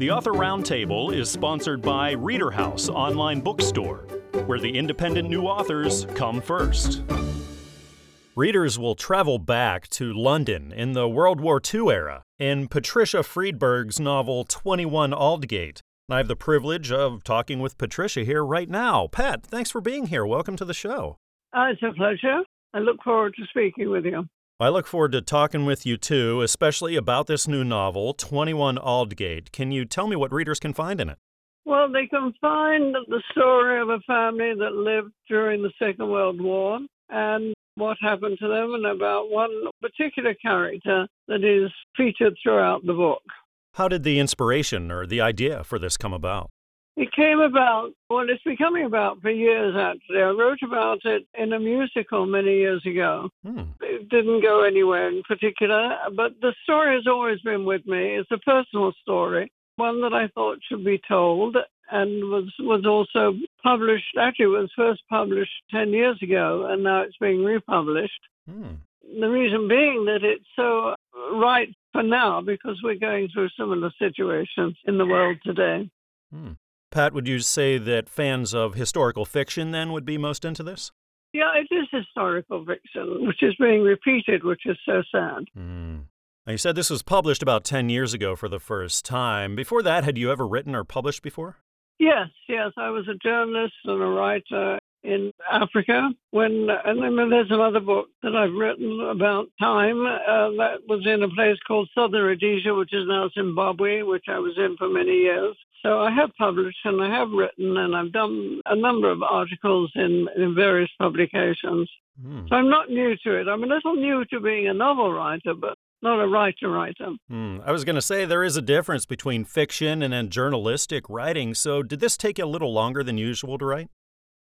The Author Roundtable is sponsored by Reader House Online Bookstore, where the independent new authors come first. Readers will travel back to London in the World War II era in Patricia Friedberg's novel 21 Aldgate. I have the privilege of talking with Patricia here right now. Pat, thanks for being here. Welcome to the show. Uh, it's a pleasure. I look forward to speaking with you. I look forward to talking with you too, especially about this new novel, 21 Aldgate. Can you tell me what readers can find in it? Well, they can find the story of a family that lived during the Second World War and what happened to them, and about one particular character that is featured throughout the book. How did the inspiration or the idea for this come about? It came about, well, it's been coming about for years actually. I wrote about it in a musical many years ago. Hmm. It didn't go anywhere in particular, but the story has always been with me. It's a personal story, one that I thought should be told and was was also published. Actually, it was first published ten years ago, and now it's being republished. Hmm. The reason being that it's so right for now because we're going through similar situations in the world today. Hmm. Pat, would you say that fans of historical fiction then would be most into this? Yeah, it is historical fiction, which is being repeated, which is so sad. Mm. Now, you said this was published about 10 years ago for the first time. Before that, had you ever written or published before? Yes, yes. I was a journalist and a writer in Africa. When and then there's another book that I've written about time uh, that was in a place called Southern Rhodesia, which is now Zimbabwe, which I was in for many years. So I have published and I have written and I've done a number of articles in, in various publications. Mm. So I'm not new to it. I'm a little new to being a novel writer, but not a writer writer. Hmm. I was going to say there is a difference between fiction and then journalistic writing. So did this take you a little longer than usual to write?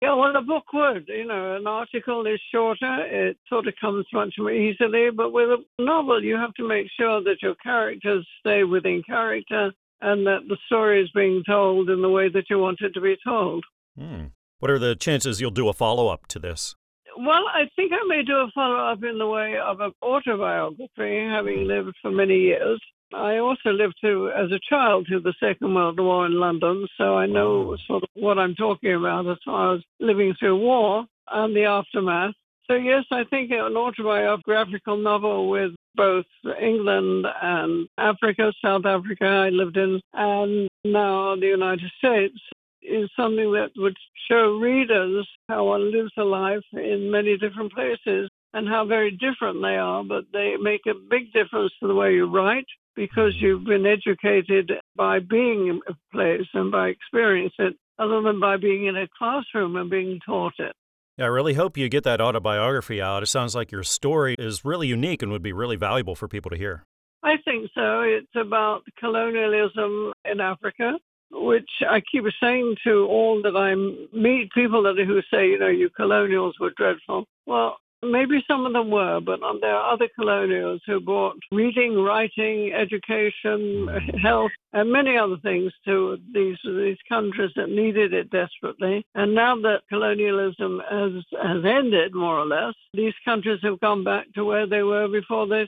Yeah, well, a book would. You know, an article is shorter. It sort of comes much more easily. But with a novel, you have to make sure that your characters stay within character and that the story is being told in the way that you want it to be told. Hmm. What are the chances you'll do a follow up to this? Well, I think I may do a follow up in the way of an autobiography, having lived for many years. I also lived through, as a child, through the Second World War in London, so I know sort of what I'm talking about as far as living through war and the aftermath. So, yes, I think an autobiographical novel with both England and Africa, South Africa, I lived in, and now the United States is something that would show readers how one lives a life in many different places and how very different they are, but they make a big difference to the way you write because mm-hmm. you've been educated by being in a place and by experiencing it, other than by being in a classroom and being taught it. Yeah, I really hope you get that autobiography out. It sounds like your story is really unique and would be really valuable for people to hear. I think so. It's about colonialism in Africa which I keep saying to all that I meet people that who say, you know, you colonials were dreadful. Well, maybe some of them were, but um, there are other colonials who brought reading, writing, education, health, and many other things to these these countries that needed it desperately. And now that colonialism has has ended, more or less, these countries have gone back to where they were before they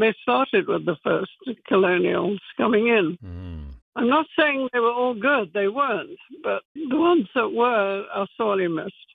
they started with the first colonials coming in. Mm. I'm not saying they were all good, they weren't, but the ones that were are sorely missed.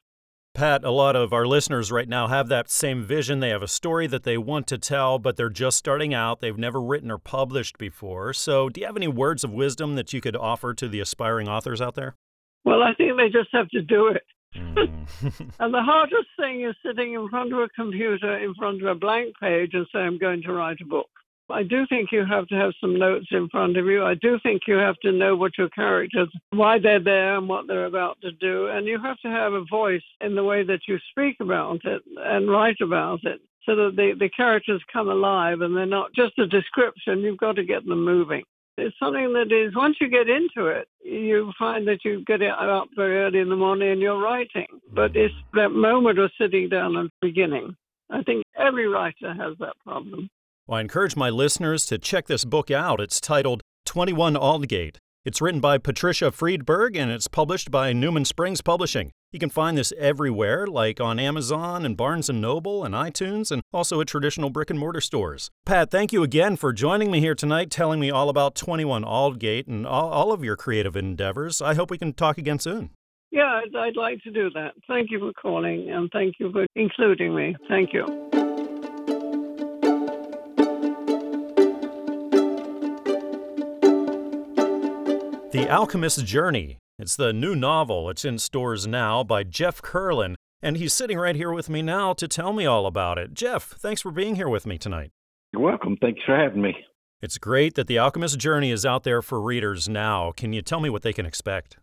Pat, a lot of our listeners right now have that same vision. They have a story that they want to tell, but they're just starting out. They've never written or published before. So, do you have any words of wisdom that you could offer to the aspiring authors out there? Well, I think they just have to do it. Mm. and the hardest thing is sitting in front of a computer, in front of a blank page, and say, I'm going to write a book. I do think you have to have some notes in front of you. I do think you have to know what your characters, why they're there and what they're about to do. And you have to have a voice in the way that you speak about it and write about it so that the, the characters come alive and they're not just a description. You've got to get them moving. It's something that is, once you get into it, you find that you get up very early in the morning and you're writing. But it's that moment of sitting down and beginning. I think every writer has that problem. Well, I encourage my listeners to check this book out. It's titled 21 Aldgate it's written by Patricia Friedberg and it's published by Newman Springs Publishing. You can find this everywhere, like on Amazon and Barnes & Noble and iTunes, and also at traditional brick and mortar stores. Pat, thank you again for joining me here tonight, telling me all about 21 Aldgate and all, all of your creative endeavors. I hope we can talk again soon. Yeah, I'd, I'd like to do that. Thank you for calling, and thank you for including me. Thank you. The Alchemist's Journey. It's the new novel. It's in stores now by Jeff Kurland, and he's sitting right here with me now to tell me all about it. Jeff, thanks for being here with me tonight. You're welcome. Thanks for having me. It's great that The Alchemist's Journey is out there for readers now. Can you tell me what they can expect?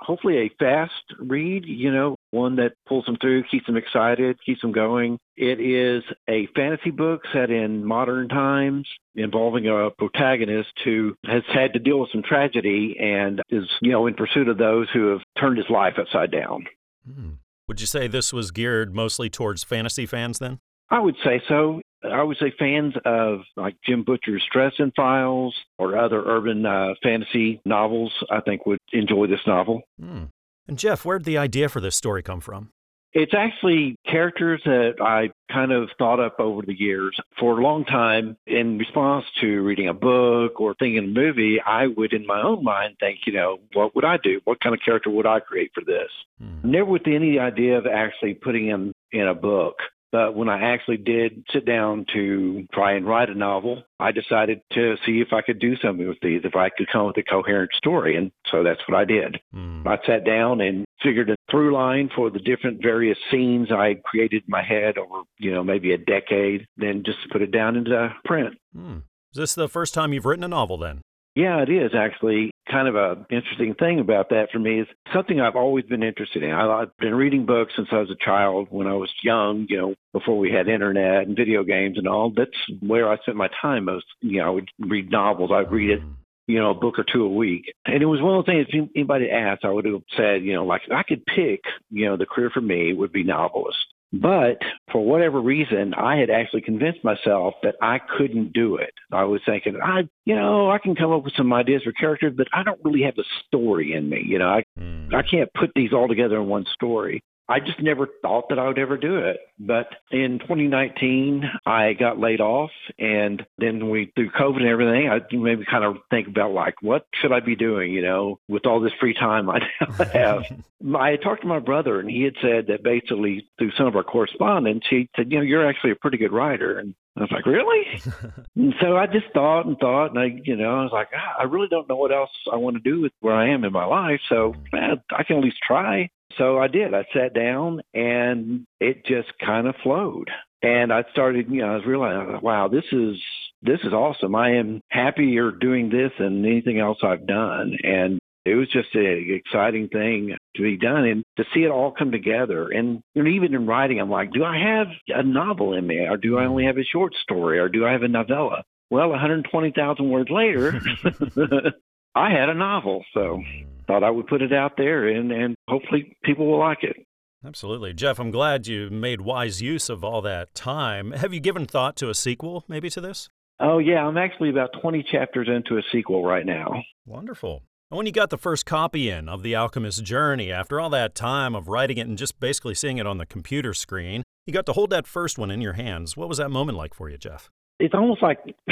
Hopefully a fast read, you know, one that pulls them through, keeps them excited, keeps them going. It is a fantasy book set in modern times involving a protagonist who has had to deal with some tragedy and is, you know, in pursuit of those who have turned his life upside down. Hmm. Would you say this was geared mostly towards fantasy fans then? I would say so. I would say fans of like Jim Butcher's Dresden Files or other urban uh, fantasy novels, I think would enjoy this novel. Hmm. And Jeff, where did the idea for this story come from? It's actually characters that I kind of thought up over the years. For a long time, in response to reading a book or thinking a movie, I would, in my own mind, think, you know, what would I do? What kind of character would I create for this? Hmm. Never with any idea of actually putting him in a book. But when I actually did sit down to try and write a novel, I decided to see if I could do something with these, if I could come up with a coherent story. And so that's what I did. Mm. I sat down and figured a through line for the different various scenes I created in my head over, you know, maybe a decade, then just put it down into print. Mm. Is this the first time you've written a novel then? Yeah, it is actually kind of a interesting thing about that for me is something I've always been interested in. I, I've been reading books since I was a child. When I was young, you know, before we had internet and video games and all, that's where I spent my time most. You know, I would read novels. I'd read it you know, a book or two a week. And it was one of the things, if anybody asked, I would have said, you know, like I could pick, you know, the career for me would be novelist. But for whatever reason, I had actually convinced myself that I couldn't do it. I was thinking, I, you know, I can come up with some ideas for characters, but I don't really have a story in me. You know, I, mm. I can't put these all together in one story. I just never thought that I would ever do it. But in 2019, I got laid off, and then we through COVID and everything, I maybe kind of think about like, what should I be doing? You know, with all this free time I now have. I had talked to my brother, and he had said that basically through some of our correspondence, he said, you know, you're actually a pretty good writer, and I was like, really? and so I just thought and thought, and I, you know, I was like, ah, I really don't know what else I want to do with where I am in my life. So man, I can at least try. So I did. I sat down and it just kind of flowed. And I started, you know, I was realizing, wow, this is this is awesome. I am happier doing this than anything else I've done. And it was just an exciting thing to be done and to see it all come together. And know, even in writing, I'm like, do I have a novel in me, or do I only have a short story, or do I have a novella? Well, 120,000 words later, I had a novel. So thought I would put it out there and, and hopefully people will like it. Absolutely. Jeff, I'm glad you made wise use of all that time. Have you given thought to a sequel maybe to this? Oh, yeah. I'm actually about 20 chapters into a sequel right now. Wonderful. And when you got the first copy in of The Alchemist's Journey, after all that time of writing it and just basically seeing it on the computer screen, you got to hold that first one in your hands. What was that moment like for you, Jeff? It's almost like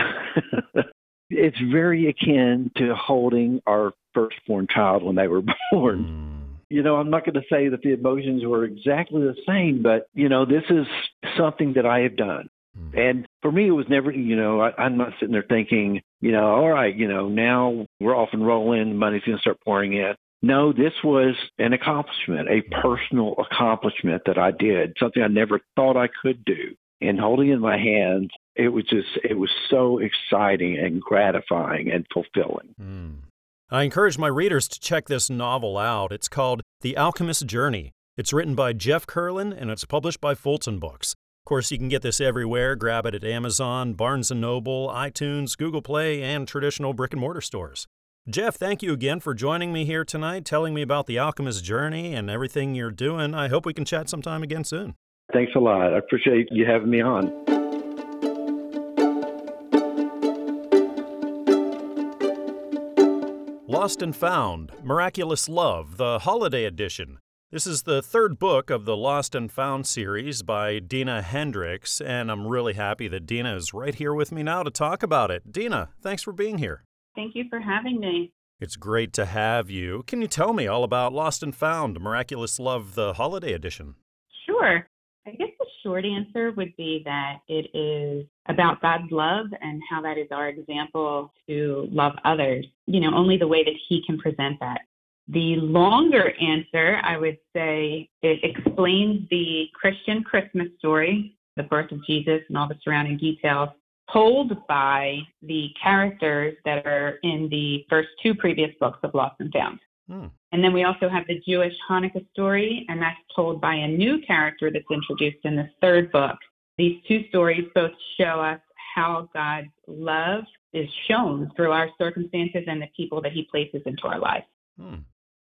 it's very akin to holding our firstborn child when they were born. Mm. You know, I'm not going to say that the emotions were exactly the same, but, you know, this is something that I have done. Mm. And for me, it was never, you know, I, I'm not sitting there thinking, you know, all right, you know, now we're off and rolling, the money's going to start pouring in. No, this was an accomplishment, a personal accomplishment that I did, something I never thought I could do. And holding in my hands, it was just, it was so exciting and gratifying and fulfilling. Mm. I encourage my readers to check this novel out. It's called The Alchemist's Journey. It's written by Jeff Kurland and it's published by Fulton Books. Of course, you can get this everywhere. Grab it at Amazon, Barnes & Noble, iTunes, Google Play, and traditional brick and mortar stores. Jeff, thank you again for joining me here tonight, telling me about the Alchemist's journey and everything you're doing. I hope we can chat sometime again soon. Thanks a lot. I appreciate you having me on. Lost and Found Miraculous Love, the Holiday Edition. This is the third book of the Lost and Found series by Dina Hendricks, and I'm really happy that Dina is right here with me now to talk about it. Dina, thanks for being here. Thank you for having me. It's great to have you. Can you tell me all about Lost and Found Miraculous Love, the Holiday Edition? Sure. I guess short answer would be that it is about God's love and how that is our example to love others, you know, only the way that He can present that. The longer answer, I would say, it explains the Christian Christmas story, the birth of Jesus, and all the surrounding details, told by the characters that are in the first two previous books of Lost and Found. Hmm. And then we also have the Jewish Hanukkah story, and that's told by a new character that's introduced in the third book. These two stories both show us how God's love is shown through our circumstances and the people that He places into our lives. Hmm.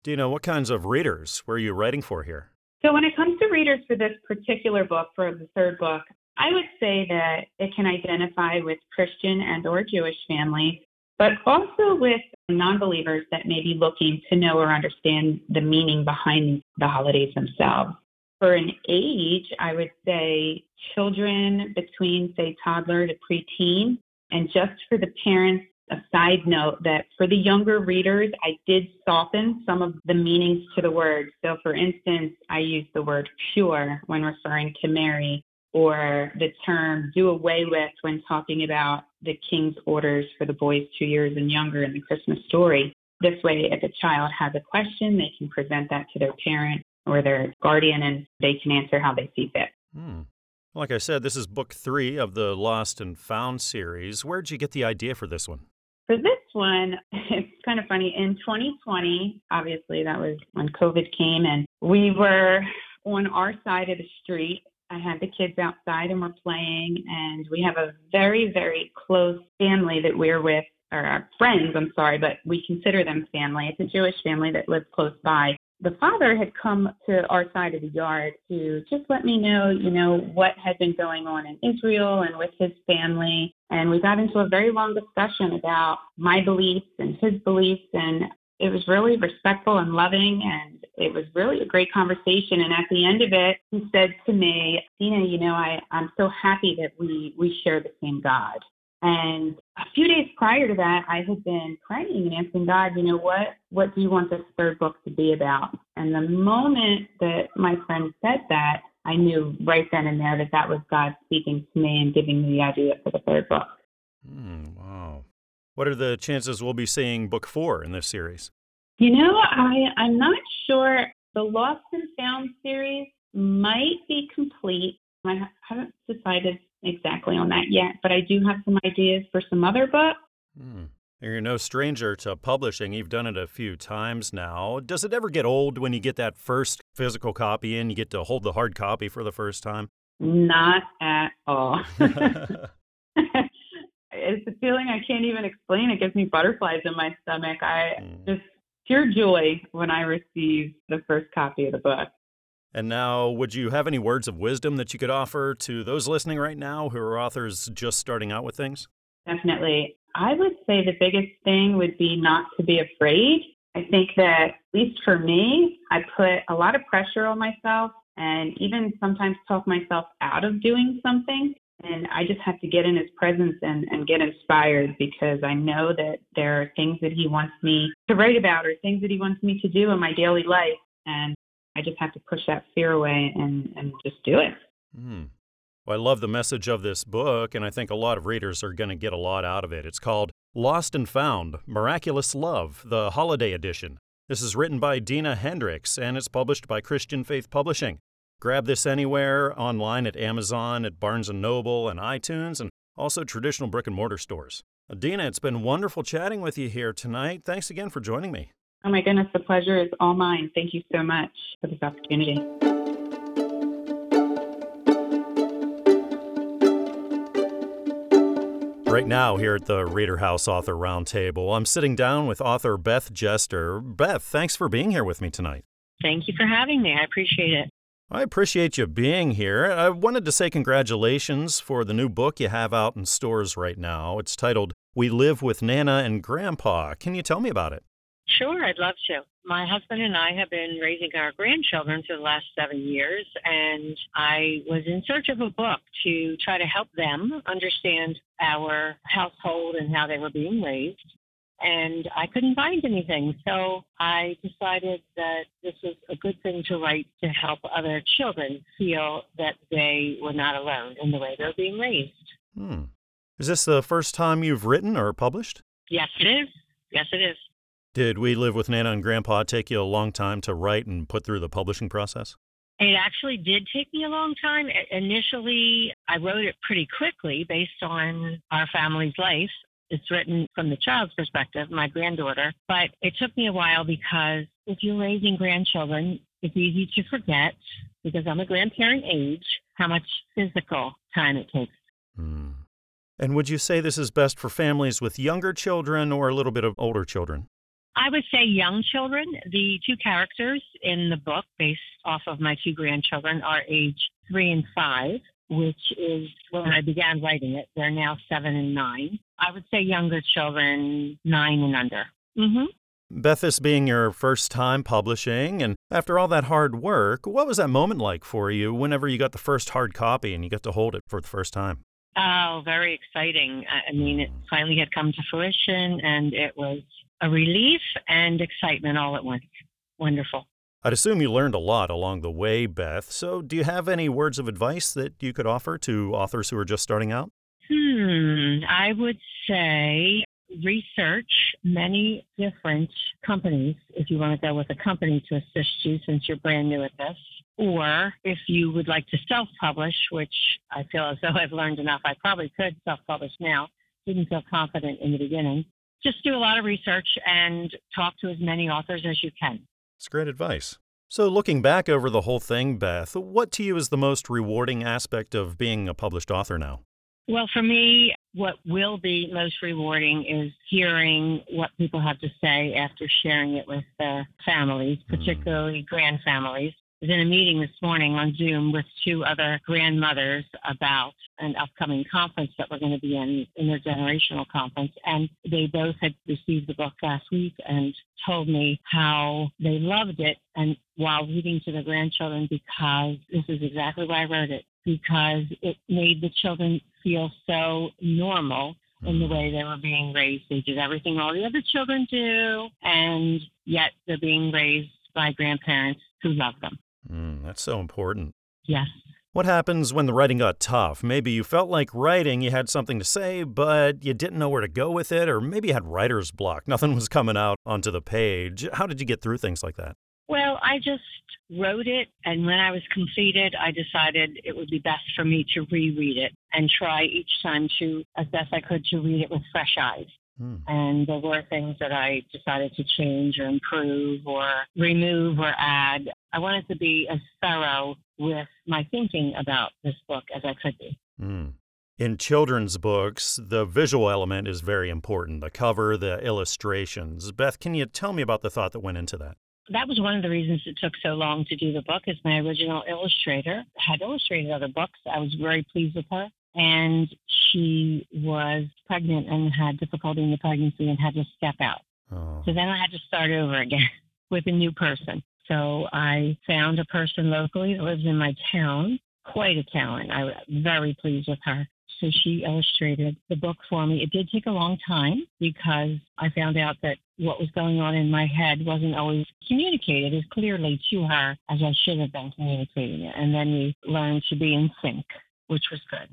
Do you know what kinds of readers were you writing for here? So, when it comes to readers for this particular book, for the third book, I would say that it can identify with Christian and or Jewish families, but also with non-believers that may be looking to know or understand the meaning behind the holidays themselves. For an age, I would say children between, say, toddler to preteen. And just for the parents a side note that for the younger readers, I did soften some of the meanings to the word. So, for instance, I use the word pure when referring to Mary, or the term do away with when talking about the king's orders for the boys two years and younger in the Christmas story. This way, if a child has a question, they can present that to their parent or their guardian and they can answer how they see fit. Hmm. Like I said, this is book three of the Lost and Found series. Where'd you get the idea for this one? For this one, it's kind of funny. In 2020, obviously, that was when COVID came, and we were on our side of the street. I had the kids outside and we're playing, and we have a very, very close family that we're with, or our friends, I'm sorry, but we consider them family. It's a Jewish family that lives close by the father had come to our side of the yard to just let me know, you know, what had been going on in Israel and with his family. And we got into a very long discussion about my beliefs and his beliefs. And it was really respectful and loving. And it was really a great conversation. And at the end of it, he said to me, Dina, you know, I, I'm so happy that we, we share the same God. And a few days prior to that, I had been praying and asking God, you know, what what do you want this third book to be about? And the moment that my friend said that, I knew right then and there that that was God speaking to me and giving me the idea for the third book. Mm, wow. What are the chances we'll be seeing book four in this series? You know, I, I'm not sure. The Lost and Found series might be complete. I haven't decided exactly on that yet, but I do have some ideas for some other books. Hmm. You're no stranger to publishing. You've done it a few times now. Does it ever get old when you get that first physical copy in? You get to hold the hard copy for the first time? Not at all. it's a feeling I can't even explain. It gives me butterflies in my stomach. I mm. just pure joy when I receive the first copy of the book. And now, would you have any words of wisdom that you could offer to those listening right now who are authors just starting out with things? Definitely. I would say the biggest thing would be not to be afraid. I think that, at least for me, I put a lot of pressure on myself and even sometimes talk myself out of doing something. And I just have to get in his presence and, and get inspired because I know that there are things that he wants me to write about or things that he wants me to do in my daily life. And I just have to push that fear away and, and just do it. Mm. Well, I love the message of this book, and I think a lot of readers are going to get a lot out of it. It's called Lost and Found Miraculous Love, the Holiday Edition. This is written by Dina Hendricks, and it's published by Christian Faith Publishing. Grab this anywhere online at Amazon, at Barnes & Noble, and iTunes, and also traditional brick and mortar stores. Adina, it's been wonderful chatting with you here tonight. Thanks again for joining me. Oh my goodness, the pleasure is all mine. Thank you so much for this opportunity. Right now, here at the Reader House Author Roundtable, I'm sitting down with author Beth Jester. Beth, thanks for being here with me tonight. Thank you for having me. I appreciate it. I appreciate you being here. I wanted to say congratulations for the new book you have out in stores right now. It's titled We Live with Nana and Grandpa. Can you tell me about it? Sure, I'd love to. My husband and I have been raising our grandchildren for the last seven years, and I was in search of a book to try to help them understand our household and how they were being raised. And I couldn't find anything, so I decided that this was a good thing to write to help other children feel that they were not alone in the way they're being raised. Hmm. Is this the first time you've written or published? Yes, it is. Yes, it is. Did We Live with Nana and Grandpa take you a long time to write and put through the publishing process? It actually did take me a long time. Initially, I wrote it pretty quickly based on our family's life. It's written from the child's perspective, my granddaughter, but it took me a while because if you're raising grandchildren, it's easy to forget, because I'm a grandparent age, how much physical time it takes. Hmm. And would you say this is best for families with younger children or a little bit of older children? I would say young children. The two characters in the book, based off of my two grandchildren, are age three and five, which is when I began writing it. They're now seven and nine. I would say younger children, nine and under. Mm-hmm. Beth, this being your first time publishing, and after all that hard work, what was that moment like for you whenever you got the first hard copy and you got to hold it for the first time? Oh, very exciting. I mean, it finally had come to fruition, and it was a relief and excitement all at once. Wonderful. I'd assume you learned a lot along the way, Beth. So, do you have any words of advice that you could offer to authors who are just starting out? Hmm, I would say research many different companies if you want to go with a company to assist you since you're brand new at this. Or if you would like to self publish, which I feel as though I've learned enough, I probably could self publish now. Didn't feel confident in the beginning just do a lot of research and talk to as many authors as you can. That's great advice. So, looking back over the whole thing, Beth, what to you is the most rewarding aspect of being a published author now? Well, for me, what will be most rewarding is hearing what people have to say after sharing it with their families, hmm. particularly mm. grand families was in a meeting this morning on Zoom with two other grandmothers about an upcoming conference that we're going to be in, intergenerational conference. And they both had received the book last week and told me how they loved it and while reading to the grandchildren because this is exactly why I wrote it, because it made the children feel so normal in the way they were being raised. They did everything all the other children do, and yet they're being raised by grandparents who love them. Mm, that's so important. Yes. What happens when the writing got tough? Maybe you felt like writing, you had something to say, but you didn't know where to go with it, or maybe you had writer's block. Nothing was coming out onto the page. How did you get through things like that? I just wrote it, and when I was completed, I decided it would be best for me to reread it and try each time to, as best I could, to read it with fresh eyes. Hmm. And there were things that I decided to change or improve or remove or add. I wanted to be as thorough with my thinking about this book as I could be. Hmm. In children's books, the visual element is very important the cover, the illustrations. Beth, can you tell me about the thought that went into that? That was one of the reasons it took so long to do the book, is my original illustrator had illustrated other books. I was very pleased with her and she was pregnant and had difficulty in the pregnancy and had to step out. Oh. So then I had to start over again with a new person. So I found a person locally that lives in my town, quite a talent. I was very pleased with her. So she illustrated the book for me. It did take a long time because I found out that what was going on in my head wasn't always communicated as clearly to her as I should have been communicating it. And then we learned to be in sync, which was good.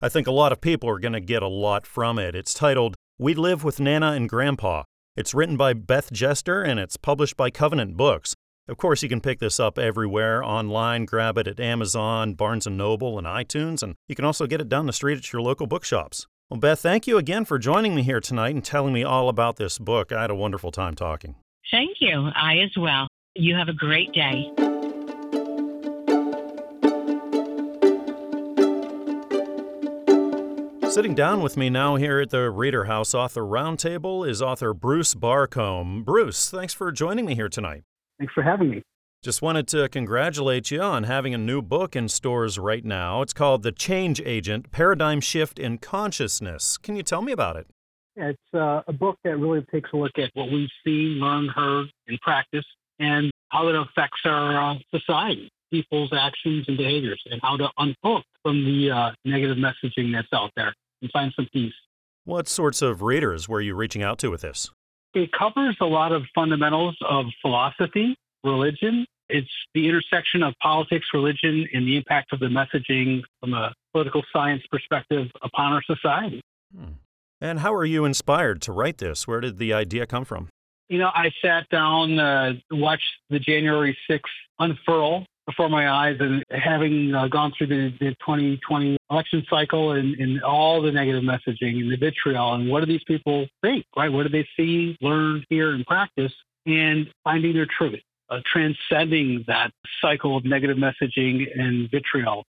I think a lot of people are going to get a lot from it. It's titled We Live with Nana and Grandpa. It's written by Beth Jester and it's published by Covenant Books. Of course, you can pick this up everywhere online, grab it at Amazon, Barnes & Noble, and iTunes, and you can also get it down the street at your local bookshops. Well, Beth, thank you again for joining me here tonight and telling me all about this book. I had a wonderful time talking. Thank you. I as well. You have a great day. Sitting down with me now here at the Reader House Author Roundtable is author Bruce Barcombe. Bruce, thanks for joining me here tonight. Thanks for having me. Just wanted to congratulate you on having a new book in stores right now. It's called The Change Agent Paradigm Shift in Consciousness. Can you tell me about it? It's uh, a book that really takes a look at what we've seen, learned, heard, and practiced, and how it affects our uh, society, people's actions and behaviors, and how to unhook from the uh, negative messaging that's out there and find some peace. What sorts of readers were you reaching out to with this? It covers a lot of fundamentals of philosophy, religion. It's the intersection of politics, religion, and the impact of the messaging from a political science perspective upon our society. Hmm. And how were you inspired to write this? Where did the idea come from? You know, I sat down, uh, watched the January 6th unfurl before my eyes, and having uh, gone through the, the 2020 election cycle and, and all the negative messaging and the vitriol, and what do these people think, right? What do they see, learn, hear, and practice, and finding their truth, uh, transcending that cycle of negative messaging and vitriol.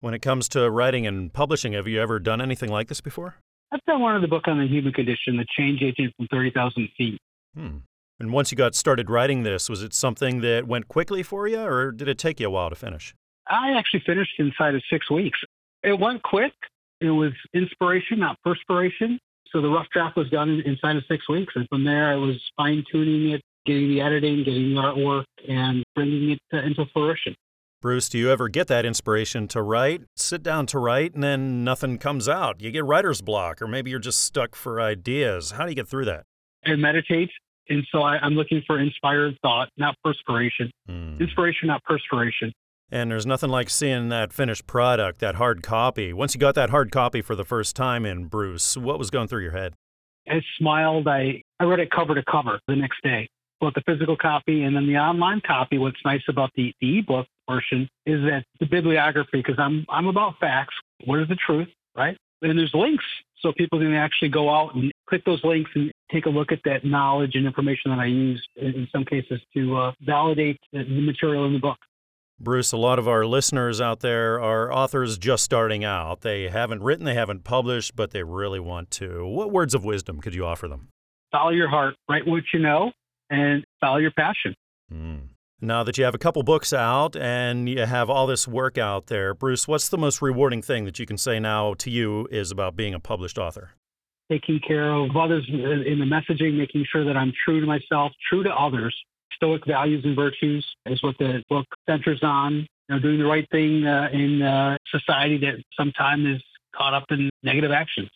When it comes to writing and publishing, have you ever done anything like this before? I've done one of the book on the human condition, The Change Agent from 30,000 Feet. Hmm. And once you got started writing this, was it something that went quickly for you, or did it take you a while to finish? I actually finished inside of six weeks. It went quick. It was inspiration, not perspiration. So the rough draft was done inside of six weeks. And from there, I was fine tuning it, getting the editing, getting the artwork, and bringing it to, into fruition. Bruce, do you ever get that inspiration to write, sit down to write, and then nothing comes out? You get writer's block, or maybe you're just stuck for ideas. How do you get through that? I meditate. And so I, am looking for inspired thought, not perspiration. Mm. Inspiration, not perspiration. And there's nothing like seeing that finished product, that hard copy. Once you got that hard copy for the first time in Bruce, what was going through your head? I smiled. I, I read it cover to cover the next day, both the physical copy and then the online copy. What's nice about the, the ebook portion is that the bibliography, because I'm, I'm about facts. What is the truth, right? And there's links so people can actually go out and click those links and take a look at that knowledge and information that I used in some cases to uh, validate the material in the book. Bruce, a lot of our listeners out there are authors just starting out. They haven't written, they haven't published, but they really want to. What words of wisdom could you offer them? Follow your heart, write what you know, and follow your passion. Mm. Now that you have a couple books out and you have all this work out there, Bruce, what's the most rewarding thing that you can say now to you is about being a published author? Taking care of others in the messaging, making sure that I'm true to myself, true to others. Stoic values and virtues is what the book centers on. You know, doing the right thing uh, in uh, society that sometimes is caught up in negative actions.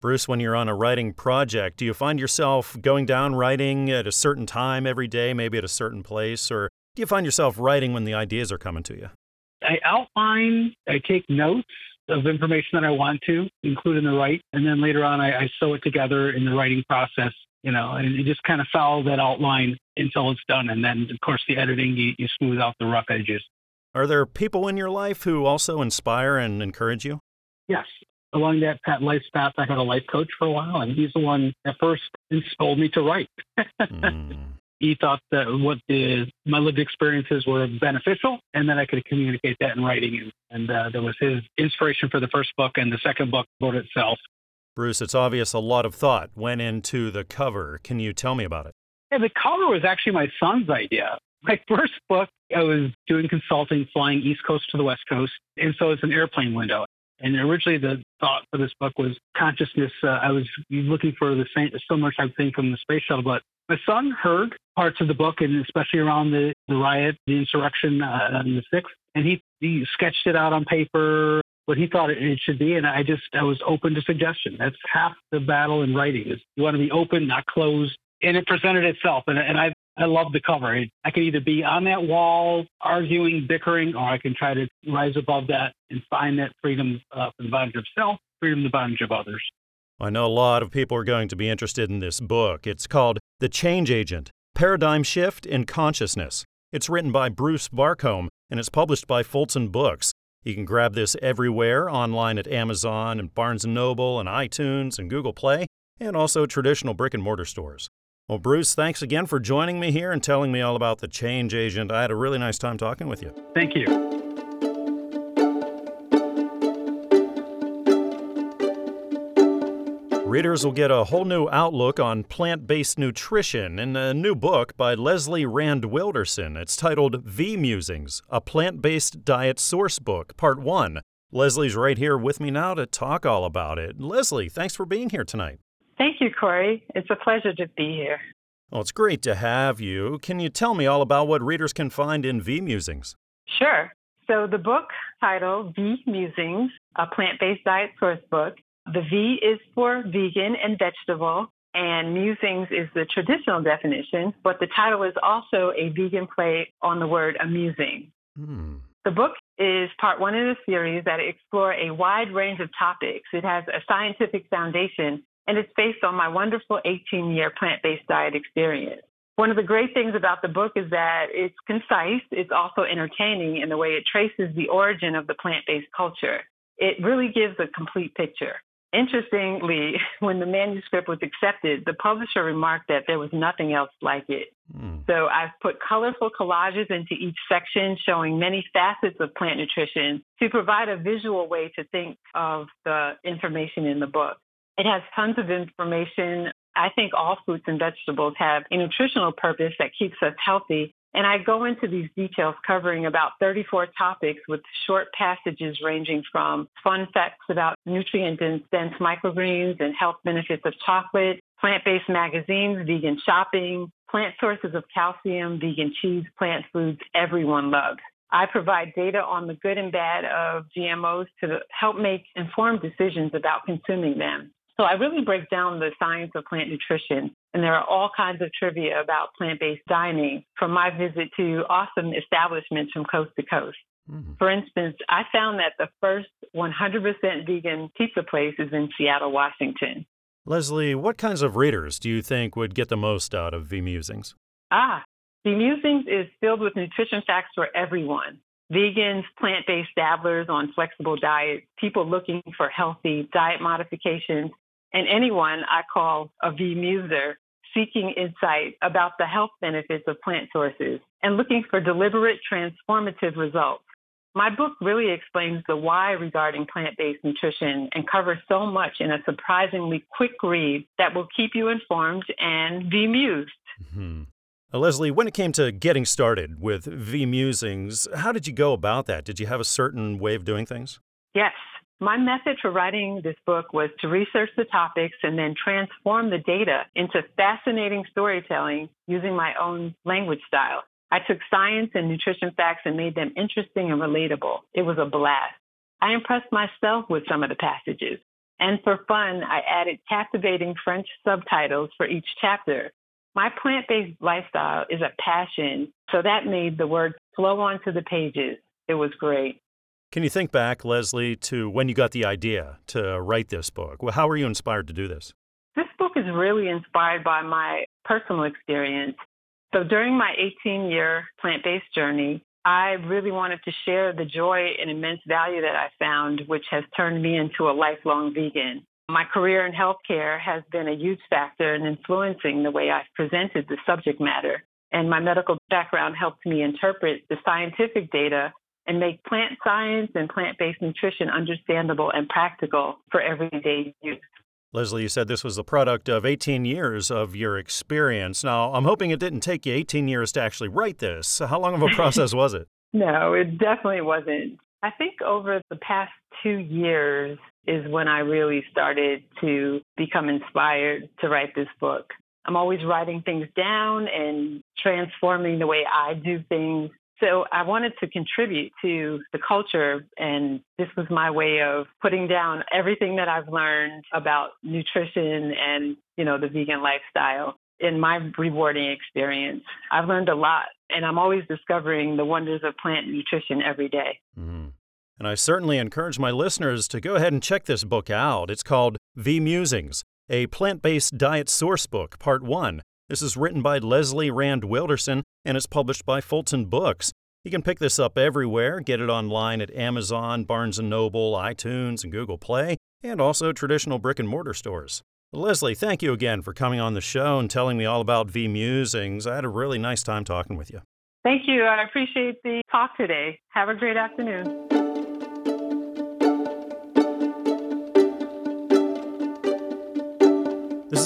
Bruce, when you're on a writing project, do you find yourself going down writing at a certain time every day, maybe at a certain place, or do you find yourself writing when the ideas are coming to you? I outline, I take notes of information that I want to include in the write, and then later on I, I sew it together in the writing process, you know, and you just kind of follow that outline until it's done. And then, of course, the editing, you, you smooth out the rough edges. Are there people in your life who also inspire and encourage you? Yes along that Pat life path, I had a life coach for a while, and he's the one that first told me to write. mm. He thought that what the, my lived experiences were beneficial, and that I could communicate that in writing. And, and uh, that was his inspiration for the first book, and the second book wrote itself. Bruce, it's obvious a lot of thought went into the cover. Can you tell me about it? Yeah, the cover was actually my son's idea. My first book, I was doing consulting, flying East Coast to the West Coast, and so it's an airplane window. And originally, the thought for this book was consciousness. Uh, I was looking for the same similar type thing from the space shuttle, but my son heard parts of the book, and especially around the, the riot, the insurrection uh, on the sixth, and he he sketched it out on paper what he thought it should be, and I just I was open to suggestion. That's half the battle in writing is you want to be open, not closed, and it presented itself. And, and I I love the cover. I can either be on that wall arguing, bickering, or I can try to rise above that and find that freedom uh, the bondage of self, freedom from the bondage of others. I know a lot of people are going to be interested in this book. It's called The Change Agent Paradigm Shift in Consciousness. It's written by Bruce Barcombe and it's published by Fulton Books. You can grab this everywhere online at Amazon and Barnes & Noble and iTunes and Google Play and also traditional brick and mortar stores. Well, Bruce, thanks again for joining me here and telling me all about the change agent. I had a really nice time talking with you. Thank you. Readers will get a whole new outlook on plant based nutrition in a new book by Leslie Rand Wilderson. It's titled V Musings, a plant based diet source book, Part 1. Leslie's right here with me now to talk all about it. Leslie, thanks for being here tonight. Thank you, Corey. It's a pleasure to be here. Well, it's great to have you. Can you tell me all about what readers can find in V Musings? Sure. So, the book title, V Musings, a plant based diet source book, the V is for vegan and vegetable, and musings is the traditional definition, but the title is also a vegan play on the word amusing. Hmm. The book is part one in a series that explore a wide range of topics. It has a scientific foundation, and it's based on my wonderful 18 year plant based diet experience. One of the great things about the book is that it's concise, it's also entertaining in the way it traces the origin of the plant based culture. It really gives a complete picture. Interestingly, when the manuscript was accepted, the publisher remarked that there was nothing else like it. Mm. So I've put colorful collages into each section showing many facets of plant nutrition to provide a visual way to think of the information in the book. It has tons of information. I think all fruits and vegetables have a nutritional purpose that keeps us healthy and I go into these details covering about 34 topics with short passages ranging from fun facts about nutrient dense microgreens and health benefits of chocolate, plant based magazines, vegan shopping, plant sources of calcium, vegan cheese, plant foods everyone loves. I provide data on the good and bad of GMOs to help make informed decisions about consuming them. So I really break down the science of plant nutrition. And there are all kinds of trivia about plant based dining from my visit to awesome establishments from coast to coast. Mm-hmm. For instance, I found that the first 100% vegan pizza place is in Seattle, Washington. Leslie, what kinds of readers do you think would get the most out of V Musings? Ah, V Musings is filled with nutrition facts for everyone vegans, plant based dabblers on flexible diets, people looking for healthy diet modifications, and anyone I call a V-muser seeking insight about the health benefits of plant sources and looking for deliberate transformative results. My book really explains the why regarding plant based nutrition and covers so much in a surprisingly quick read that will keep you informed and bemused. Mm-hmm. Now, Leslie, when it came to getting started with V Musings, how did you go about that? Did you have a certain way of doing things? Yes, my method for writing this book was to research the topics and then transform the data into fascinating storytelling using my own language style. I took science and nutrition facts and made them interesting and relatable. It was a blast. I impressed myself with some of the passages. And for fun, I added captivating French subtitles for each chapter. My plant based lifestyle is a passion, so that made the words flow onto the pages. It was great. Can you think back, Leslie, to when you got the idea to write this book? Well, how were you inspired to do this? This book is really inspired by my personal experience. So during my 18 year plant based journey, I really wanted to share the joy and immense value that I found, which has turned me into a lifelong vegan. My career in healthcare has been a huge factor in influencing the way I've presented the subject matter. And my medical background helped me interpret the scientific data and make plant science and plant based nutrition understandable and practical for everyday use. Leslie, you said this was the product of 18 years of your experience. Now, I'm hoping it didn't take you 18 years to actually write this. How long of a process was it? No, it definitely wasn't. I think over the past two years is when I really started to become inspired to write this book. I'm always writing things down and transforming the way I do things so I wanted to contribute to the culture, and this was my way of putting down everything that I've learned about nutrition and, you know, the vegan lifestyle in my rewarding experience. I've learned a lot, and I'm always discovering the wonders of plant nutrition every day. Mm. And I certainly encourage my listeners to go ahead and check this book out. It's called V Musings, a plant based diet source book, part one. This is written by Leslie Rand Wilderson and it's published by Fulton Books. You can pick this up everywhere, get it online at Amazon, Barnes & Noble, iTunes, and Google Play, and also traditional brick and mortar stores. Leslie, thank you again for coming on the show and telling me all about V Musings. I had a really nice time talking with you. Thank you. And I appreciate the talk today. Have a great afternoon.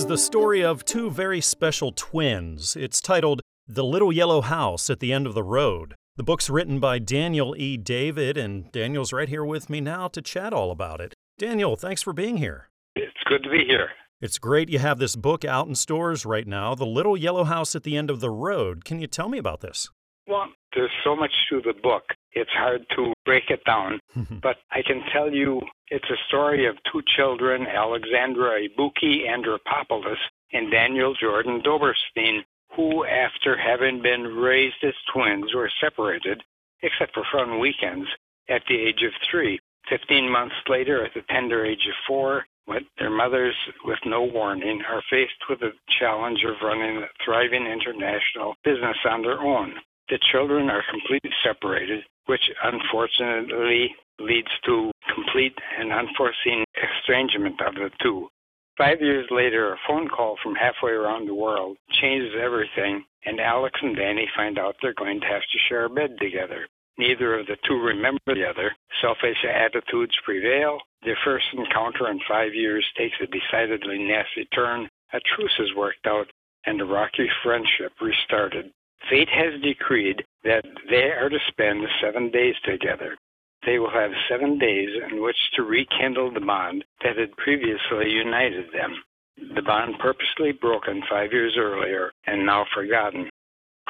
Is the story of two very special twins. It's titled The Little Yellow House at the End of the Road. The book's written by Daniel E. David, and Daniel's right here with me now to chat all about it. Daniel, thanks for being here. It's good to be here. It's great you have this book out in stores right now, The Little Yellow House at the End of the Road. Can you tell me about this? Well, there's so much to the book. It's hard to break it down, hmm. but I can tell you it's a story of two children, Alexandra Ibuki Andropoulos and Daniel Jordan Doberstein, who, after having been raised as twins, were separated, except for fun weekends, at the age of three. Fifteen months later, at the tender age of four, when their mothers, with no warning, are faced with the challenge of running a thriving international business on their own. The children are completely separated, which unfortunately leads to complete and unforeseen estrangement of the two. Five years later, a phone call from halfway around the world changes everything, and Alex and Danny find out they're going to have to share a bed together. Neither of the two remember the other. Selfish attitudes prevail. Their first encounter in five years takes a decidedly nasty turn. A truce is worked out, and the rocky friendship restarted. Fate has decreed that they are to spend seven days together. They will have seven days in which to rekindle the bond that had previously united them. The bond purposely broken five years earlier and now forgotten.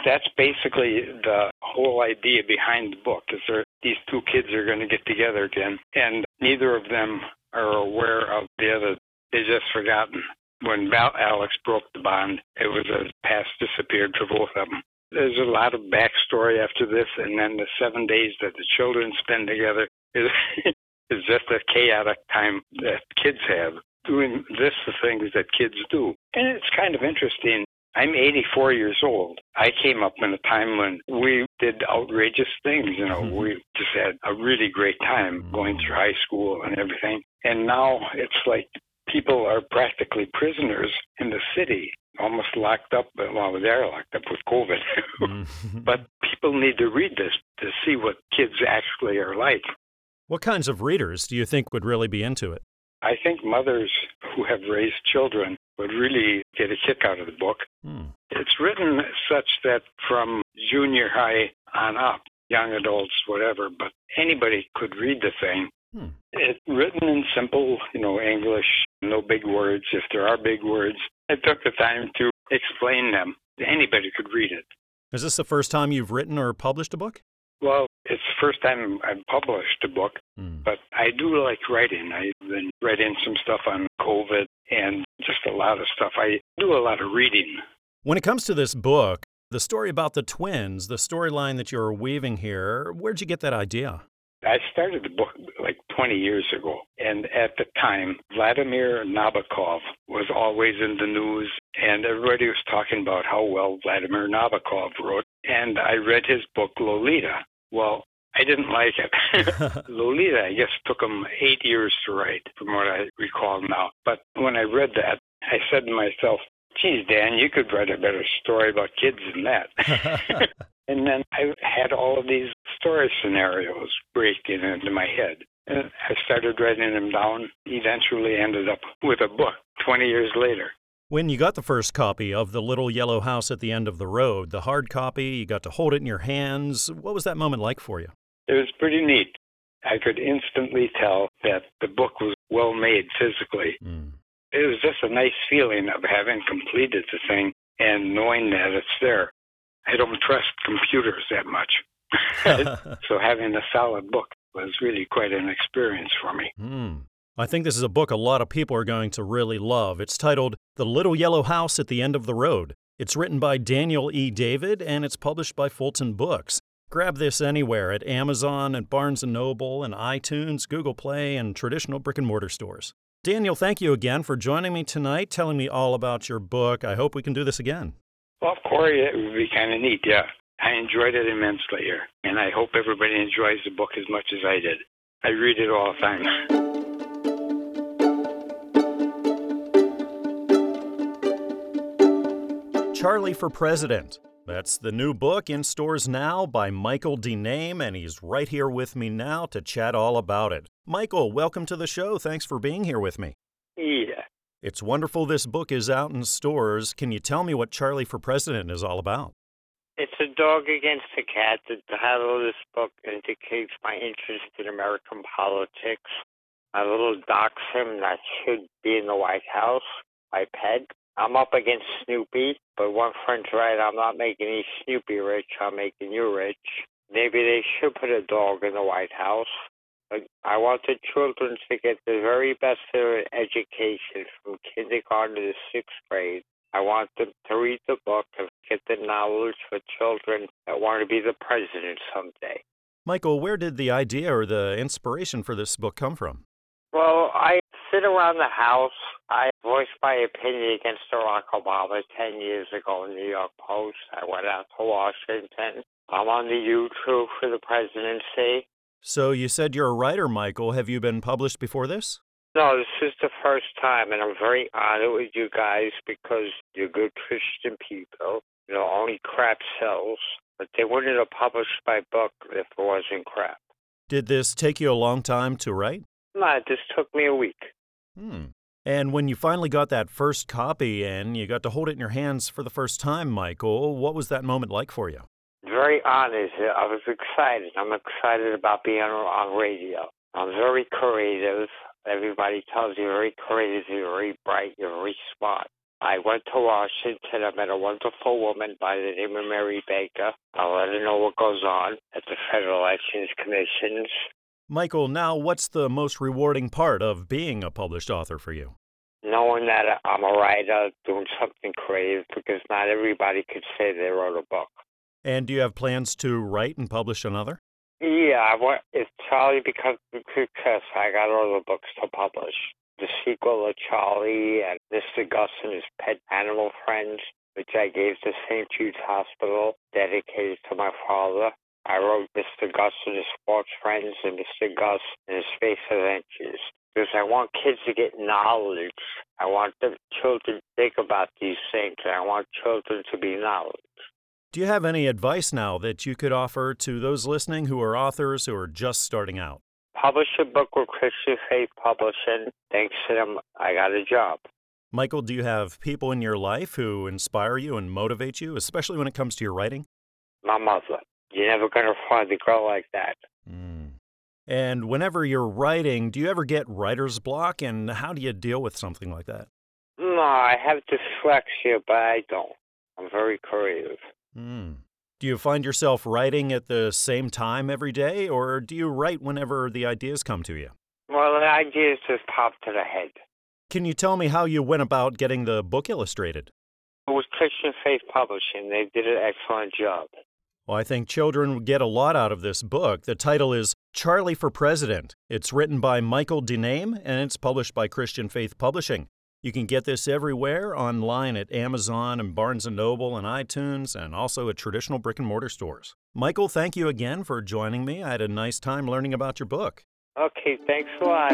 That's basically the whole idea behind the book is that these two kids are going to get together again and neither of them are aware of the other. They just forgotten. When Alex broke the bond, it was a past disappeared for both of them. There's a lot of backstory after this, and then the seven days that the children spend together is, is just a chaotic time that kids have doing this the things that kids do. And it's kind of interesting. I'm 84 years old. I came up in a time when we did outrageous things. You know, mm-hmm. we just had a really great time mm-hmm. going through high school and everything. And now it's like people are practically prisoners in the city almost locked up. Well, they're locked up with COVID. Mm-hmm. but people need to read this to see what kids actually are like. What kinds of readers do you think would really be into it? I think mothers who have raised children would really get a kick out of the book. Hmm. It's written such that from junior high on up, young adults, whatever, but anybody could read the thing. Hmm. It's written in simple, you know, English, no big words. If there are big words, I took the time to explain them. Anybody could read it. Is this the first time you've written or published a book? Well, it's the first time I've published a book, Hmm. but I do like writing. I've been writing some stuff on COVID and just a lot of stuff. I do a lot of reading. When it comes to this book, the story about the twins, the storyline that you're weaving here, where'd you get that idea? I started the book like 20 years ago, and at the time, Vladimir Nabokov was always in the news, and everybody was talking about how well Vladimir Nabokov wrote. And I read his book, Lolita. Well, I didn't like it. Lolita, I guess, took him eight years to write, from what I recall now. But when I read that, I said to myself, geez, Dan, you could write a better story about kids than that. and then I had all of these story scenarios breaking into my head. And I started writing them down, eventually ended up with a book 20 years later. When you got the first copy of The Little Yellow House at the End of the Road, the hard copy, you got to hold it in your hands. What was that moment like for you? It was pretty neat. I could instantly tell that the book was well made physically. Mm. It was just a nice feeling of having completed the thing and knowing that it's there. I don't trust computers that much. so having a solid book was really quite an experience for me. Hmm. I think this is a book a lot of people are going to really love. It's titled The Little Yellow House at the End of the Road. It's written by Daniel E. David and it's published by Fulton Books. Grab this anywhere at Amazon and Barnes & Noble and iTunes, Google Play, and traditional brick and mortar stores. Daniel, thank you again for joining me tonight, telling me all about your book. I hope we can do this again. Well, Corey, it would be kind of neat, yeah. I enjoyed it immensely here, and I hope everybody enjoys the book as much as I did. I read it all the time. Charlie for President. That's the new book in stores now by Michael Dename, and he's right here with me now to chat all about it. Michael, welcome to the show. Thanks for being here with me. Yeah. It's wonderful this book is out in stores. Can you tell me what Charlie for President is all about? It's a dog against a cat. The title of this book indicates my interest in American politics. My little dachshund that should be in the White House, my pet. I'm up against Snoopy, but one friend's right. I'm not making any Snoopy rich. I'm making you rich. Maybe they should put a dog in the White House. I want the children to get the very best of their education from kindergarten to the sixth grade. I want them to read the book and get the knowledge for children that want to be the president someday. Michael, where did the idea or the inspiration for this book come from? Well, I sit around the house. I voiced my opinion against Barack Obama 10 years ago in the New York Post. I went out to Washington. I'm on the YouTube for the presidency. So you said you're a writer, Michael. Have you been published before this? No, this is the first time, and I'm very honored with you guys because you're good Christian people. You know, only crap sells, but they wouldn't have published my book if it wasn't crap. Did this take you a long time to write? No, it just took me a week. Hmm. And when you finally got that first copy and you got to hold it in your hands for the first time, Michael, what was that moment like for you? Very honest. I was excited. I'm excited about being on, on radio. I'm very creative. Everybody tells you you're very creative, you're very bright, you're very smart. I went to Washington. I met a wonderful woman by the name of Mary Baker. I'll let her know what goes on at the Federal Elections Commissions. Michael, now what's the most rewarding part of being a published author for you? Knowing that I'm a writer, doing something creative, because not everybody could say they wrote a book. And do you have plans to write and publish another? Yeah, I want, if Charlie a success, I got all the books to publish. The sequel of Charlie and Mr. Gus and his pet animal friends, which I gave to St. Jude's Hospital, dedicated to my father. I wrote Mr. Gus and his sports friends and Mr. Gus and his space adventures because I want kids to get knowledge. I want the children to think about these things. I want children to be knowledge. Do you have any advice now that you could offer to those listening who are authors who are just starting out? Publish a book with Christian Faith Publishing. Thanks to them, I got a job. Michael, do you have people in your life who inspire you and motivate you, especially when it comes to your writing? My mother. You're never going to find a girl like that. Mm. And whenever you're writing, do you ever get writer's block, and how do you deal with something like that? No, I have dyslexia, but I don't. I'm very creative. Mm. Do you find yourself writing at the same time every day, or do you write whenever the ideas come to you? Well, the ideas just pop to the head. Can you tell me how you went about getting the book illustrated? It was Christian Faith Publishing. They did an excellent job. Well, I think children would get a lot out of this book. The title is Charlie for President. It's written by Michael Dename and it's published by Christian Faith Publishing. You can get this everywhere online at Amazon and Barnes & Noble and iTunes and also at traditional brick and mortar stores. Michael, thank you again for joining me. I had a nice time learning about your book. Okay, thanks a lot.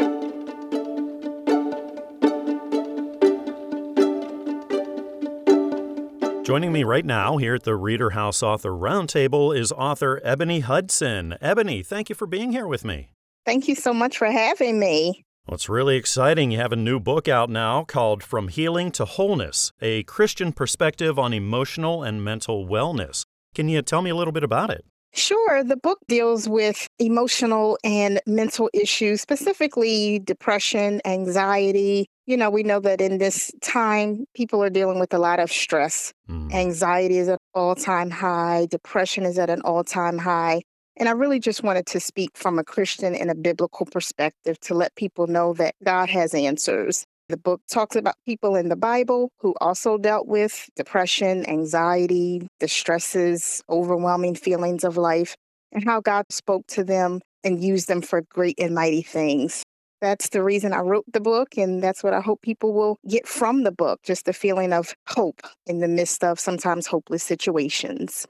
Joining me right now here at the Reader House Author Roundtable is author Ebony Hudson. Ebony, thank you for being here with me. Thank you so much for having me. Well, it's really exciting. You have a new book out now called From Healing to Wholeness A Christian Perspective on Emotional and Mental Wellness. Can you tell me a little bit about it? Sure. The book deals with emotional and mental issues, specifically depression, anxiety. You know, we know that in this time, people are dealing with a lot of stress. Mm. Anxiety is at an all time high, depression is at an all time high. And I really just wanted to speak from a Christian and a biblical perspective to let people know that God has answers. The book talks about people in the Bible who also dealt with depression, anxiety, the stresses, overwhelming feelings of life, and how God spoke to them and used them for great and mighty things. That's the reason I wrote the book, and that's what I hope people will get from the book just a feeling of hope in the midst of sometimes hopeless situations.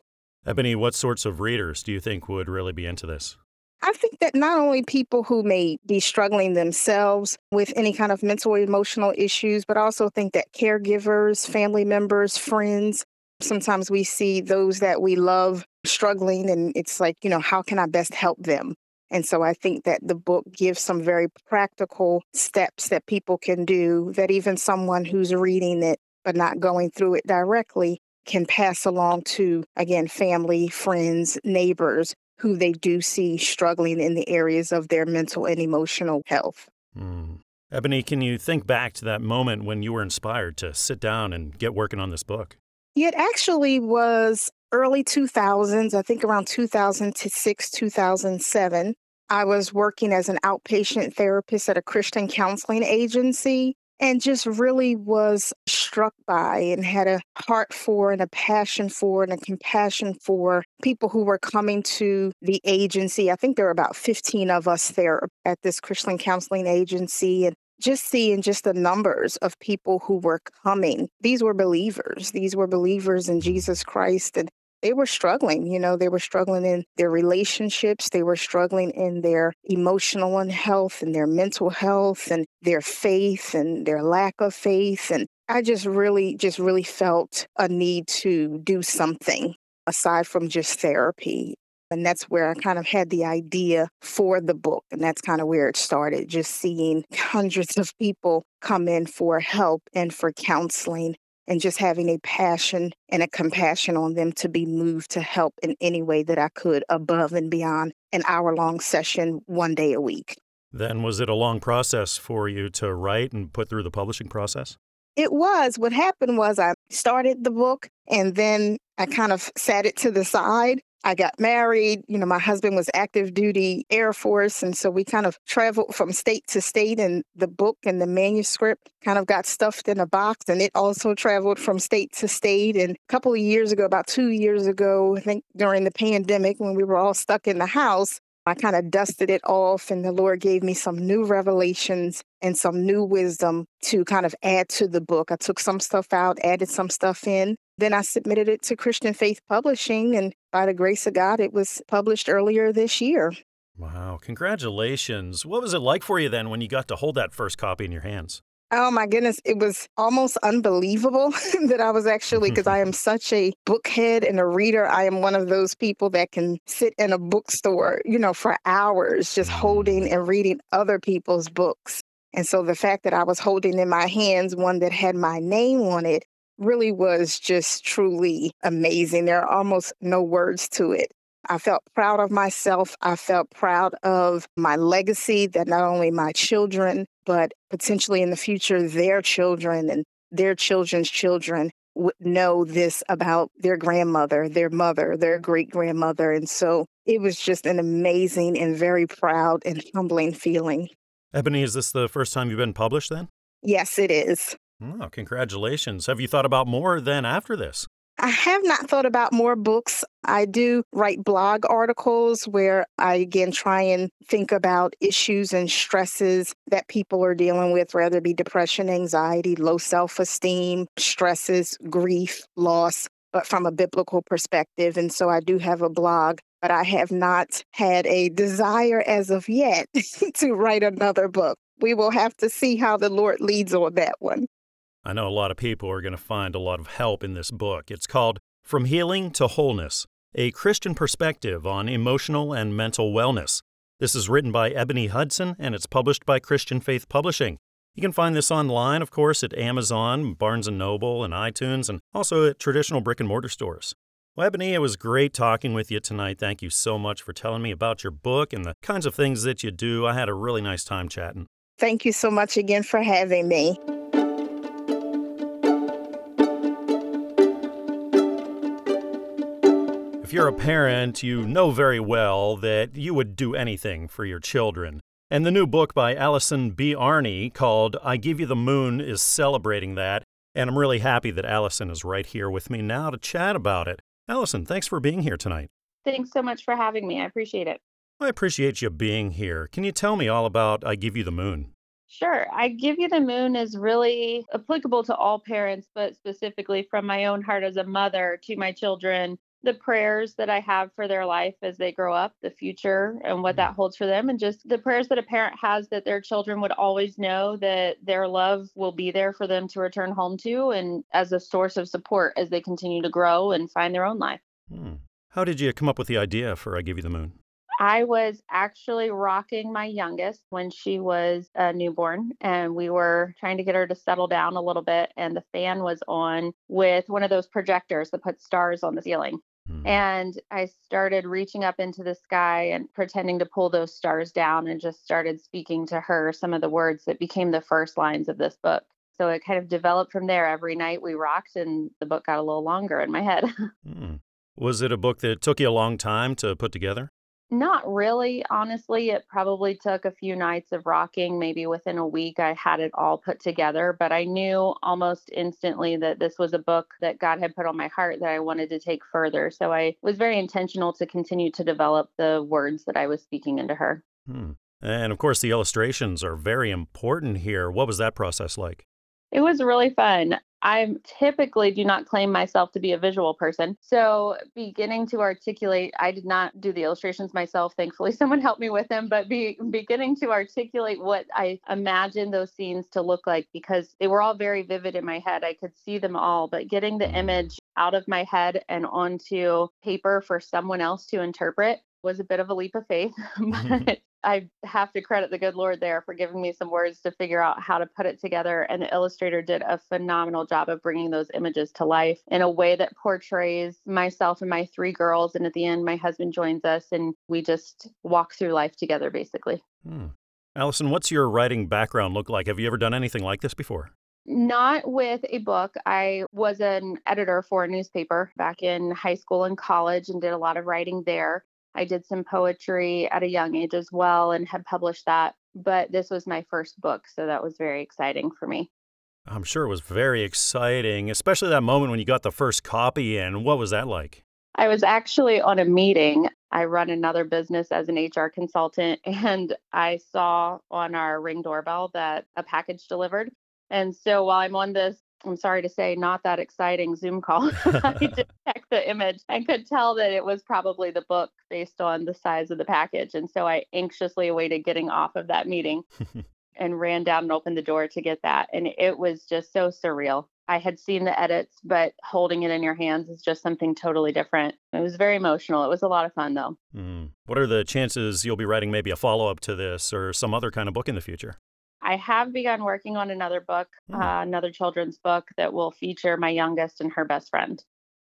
Ebony, what sorts of readers do you think would really be into this? I think that not only people who may be struggling themselves with any kind of mental or emotional issues, but also think that caregivers, family members, friends, sometimes we see those that we love struggling, and it's like, you know, how can I best help them? And so I think that the book gives some very practical steps that people can do that even someone who's reading it but not going through it directly can pass along to, again, family, friends, neighbors who they do see struggling in the areas of their mental and emotional health. Mm. Ebony, can you think back to that moment when you were inspired to sit down and get working on this book? It actually was early 2000s, I think around 2006, 2007. I was working as an outpatient therapist at a Christian counseling agency and just really was struck by and had a heart for and a passion for and a compassion for people who were coming to the agency. I think there were about 15 of us there at this Christian counseling agency and just seeing just the numbers of people who were coming. These were believers. These were believers in Jesus Christ and they were struggling. You know, they were struggling in their relationships, they were struggling in their emotional health and their mental health and their faith and their lack of faith. And I just really, just really felt a need to do something aside from just therapy. And that's where I kind of had the idea for the book. And that's kind of where it started, just seeing hundreds of people come in for help and for counseling and just having a passion and a compassion on them to be moved to help in any way that I could above and beyond an hour long session one day a week. Then, was it a long process for you to write and put through the publishing process? It was. What happened was I started the book and then I kind of sat it to the side I got married. You know, my husband was active duty Air Force. And so we kind of traveled from state to state, and the book and the manuscript kind of got stuffed in a box. And it also traveled from state to state. And a couple of years ago, about two years ago, I think during the pandemic, when we were all stuck in the house, I kind of dusted it off, and the Lord gave me some new revelations and some new wisdom to kind of add to the book. I took some stuff out, added some stuff in. Then I submitted it to Christian Faith Publishing, and by the grace of God, it was published earlier this year. Wow, congratulations. What was it like for you then when you got to hold that first copy in your hands? Oh my goodness, it was almost unbelievable that I was actually, because I am such a bookhead and a reader. I am one of those people that can sit in a bookstore, you know, for hours just holding mm. and reading other people's books. And so the fact that I was holding in my hands one that had my name on it really was just truly amazing. There are almost no words to it. I felt proud of myself. I felt proud of my legacy that not only my children, but potentially in the future, their children and their children's children would know this about their grandmother, their mother, their great grandmother. And so it was just an amazing and very proud and humbling feeling. Ebony, is this the first time you've been published then? Yes, it is. Oh, congratulations. Have you thought about more then after this? I have not thought about more books. I do write blog articles where I again try and think about issues and stresses that people are dealing with, whether it be depression, anxiety, low self esteem, stresses, grief, loss, but from a biblical perspective. And so I do have a blog, but I have not had a desire as of yet to write another book. We will have to see how the Lord leads on that one. I know a lot of people are going to find a lot of help in this book. It's called From Healing to Wholeness A Christian Perspective on Emotional and Mental Wellness. This is written by Ebony Hudson and it's published by Christian Faith Publishing. You can find this online, of course, at Amazon, Barnes & Noble, and iTunes, and also at traditional brick and mortar stores. Well, Ebony, it was great talking with you tonight. Thank you so much for telling me about your book and the kinds of things that you do. I had a really nice time chatting. Thank you so much again for having me. You're a parent, you know very well that you would do anything for your children. And the new book by Allison B. Arney called I Give You the Moon is celebrating that. And I'm really happy that Allison is right here with me now to chat about it. Allison, thanks for being here tonight. Thanks so much for having me. I appreciate it. I appreciate you being here. Can you tell me all about I Give You the Moon? Sure. I Give You the Moon is really applicable to all parents, but specifically from my own heart as a mother to my children the prayers that I have for their life as they grow up, the future and what that mm-hmm. holds for them, and just the prayers that a parent has that their children would always know that their love will be there for them to return home to and as a source of support as they continue to grow and find their own life. Hmm. How did you come up with the idea for I Give You the Moon? I was actually rocking my youngest when she was a newborn, and we were trying to get her to settle down a little bit. And the fan was on with one of those projectors that put stars on the ceiling. Hmm. And I started reaching up into the sky and pretending to pull those stars down and just started speaking to her some of the words that became the first lines of this book. So it kind of developed from there. Every night we rocked, and the book got a little longer in my head. Hmm. Was it a book that took you a long time to put together? Not really, honestly. It probably took a few nights of rocking. Maybe within a week, I had it all put together. But I knew almost instantly that this was a book that God had put on my heart that I wanted to take further. So I was very intentional to continue to develop the words that I was speaking into her. Hmm. And of course, the illustrations are very important here. What was that process like? It was really fun. I typically do not claim myself to be a visual person. So, beginning to articulate, I did not do the illustrations myself. Thankfully, someone helped me with them, but be, beginning to articulate what I imagined those scenes to look like because they were all very vivid in my head. I could see them all, but getting the mm-hmm. image out of my head and onto paper for someone else to interpret was a bit of a leap of faith, but I have to credit the good Lord there for giving me some words to figure out how to put it together. And the illustrator did a phenomenal job of bringing those images to life in a way that portrays myself and my three girls. And at the end, my husband joins us and we just walk through life together, basically. Hmm. Allison, what's your writing background look like? Have you ever done anything like this before? Not with a book. I was an editor for a newspaper back in high school and college and did a lot of writing there. I did some poetry at a young age as well and had published that. But this was my first book, so that was very exciting for me. I'm sure it was very exciting, especially that moment when you got the first copy in. What was that like? I was actually on a meeting. I run another business as an HR consultant, and I saw on our ring doorbell that a package delivered. And so while I'm on this I'm sorry to say, not that exciting Zoom call. I just checked the image and could tell that it was probably the book based on the size of the package. And so I anxiously awaited getting off of that meeting and ran down and opened the door to get that. And it was just so surreal. I had seen the edits, but holding it in your hands is just something totally different. It was very emotional. It was a lot of fun, though. Mm. What are the chances you'll be writing maybe a follow up to this or some other kind of book in the future? I have begun working on another book, Hmm. uh, another children's book that will feature my youngest and her best friend.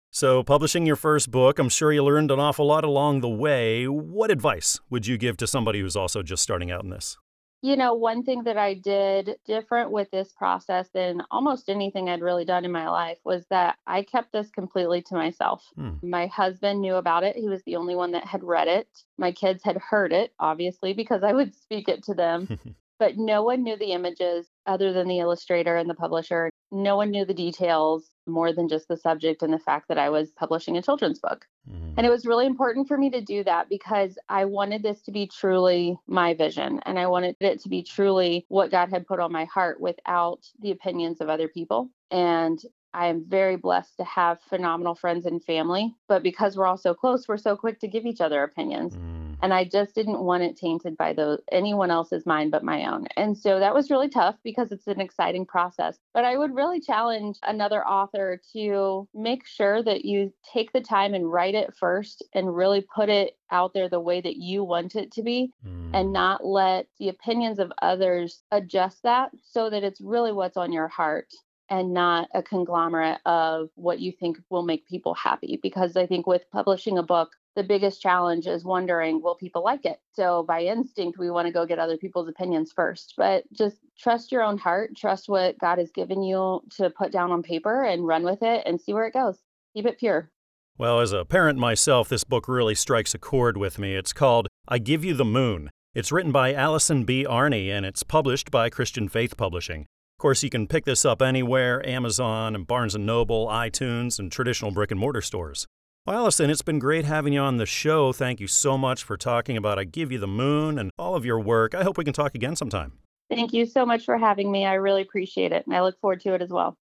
So, publishing your first book, I'm sure you learned an awful lot along the way. What advice would you give to somebody who's also just starting out in this? You know, one thing that I did different with this process than almost anything I'd really done in my life was that I kept this completely to myself. Hmm. My husband knew about it. He was the only one that had read it. My kids had heard it, obviously, because I would speak it to them. but no one knew the images other than the illustrator and the publisher. No one knew the details more than just the subject and the fact that I was publishing a children's book. Mm. And it was really important for me to do that because I wanted this to be truly my vision and I wanted it to be truly what God had put on my heart without the opinions of other people. And I am very blessed to have phenomenal friends and family, but because we're all so close, we're so quick to give each other opinions. Mm. And I just didn't want it tainted by those anyone else's mind but my own. And so that was really tough because it's an exciting process. But I would really challenge another author to make sure that you take the time and write it first and really put it out there the way that you want it to be Mm. and not let the opinions of others adjust that so that it's really what's on your heart and not a conglomerate of what you think will make people happy. Because I think with publishing a book, the biggest challenge is wondering, will people like it? So by instinct, we want to go get other people's opinions first. But just trust your own heart, trust what God has given you to put down on paper and run with it and see where it goes. Keep it pure. Well, as a parent myself, this book really strikes a chord with me. It's called I Give You the Moon. It's written by Allison B. Arney and it's published by Christian Faith Publishing. Of course, you can pick this up anywhere Amazon and Barnes & Noble, iTunes, and traditional brick and mortar stores. Well, Allison, it's been great having you on the show. Thank you so much for talking about I Give You the Moon and all of your work. I hope we can talk again sometime. Thank you so much for having me. I really appreciate it. And I look forward to it as well.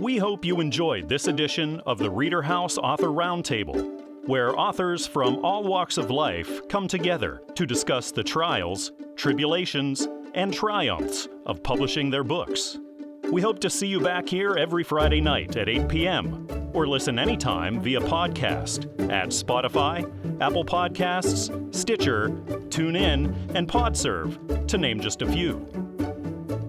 We hope you enjoyed this edition of the Reader House Author Roundtable, where authors from all walks of life come together to discuss the trials, tribulations, and triumphs of publishing their books. We hope to see you back here every Friday night at 8 p.m. or listen anytime via podcast at Spotify, Apple Podcasts, Stitcher, TuneIn, and Podserve, to name just a few.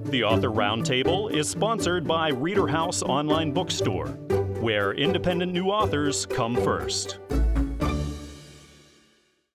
The Author Roundtable is sponsored by Reader House Online Bookstore, where independent new authors come first.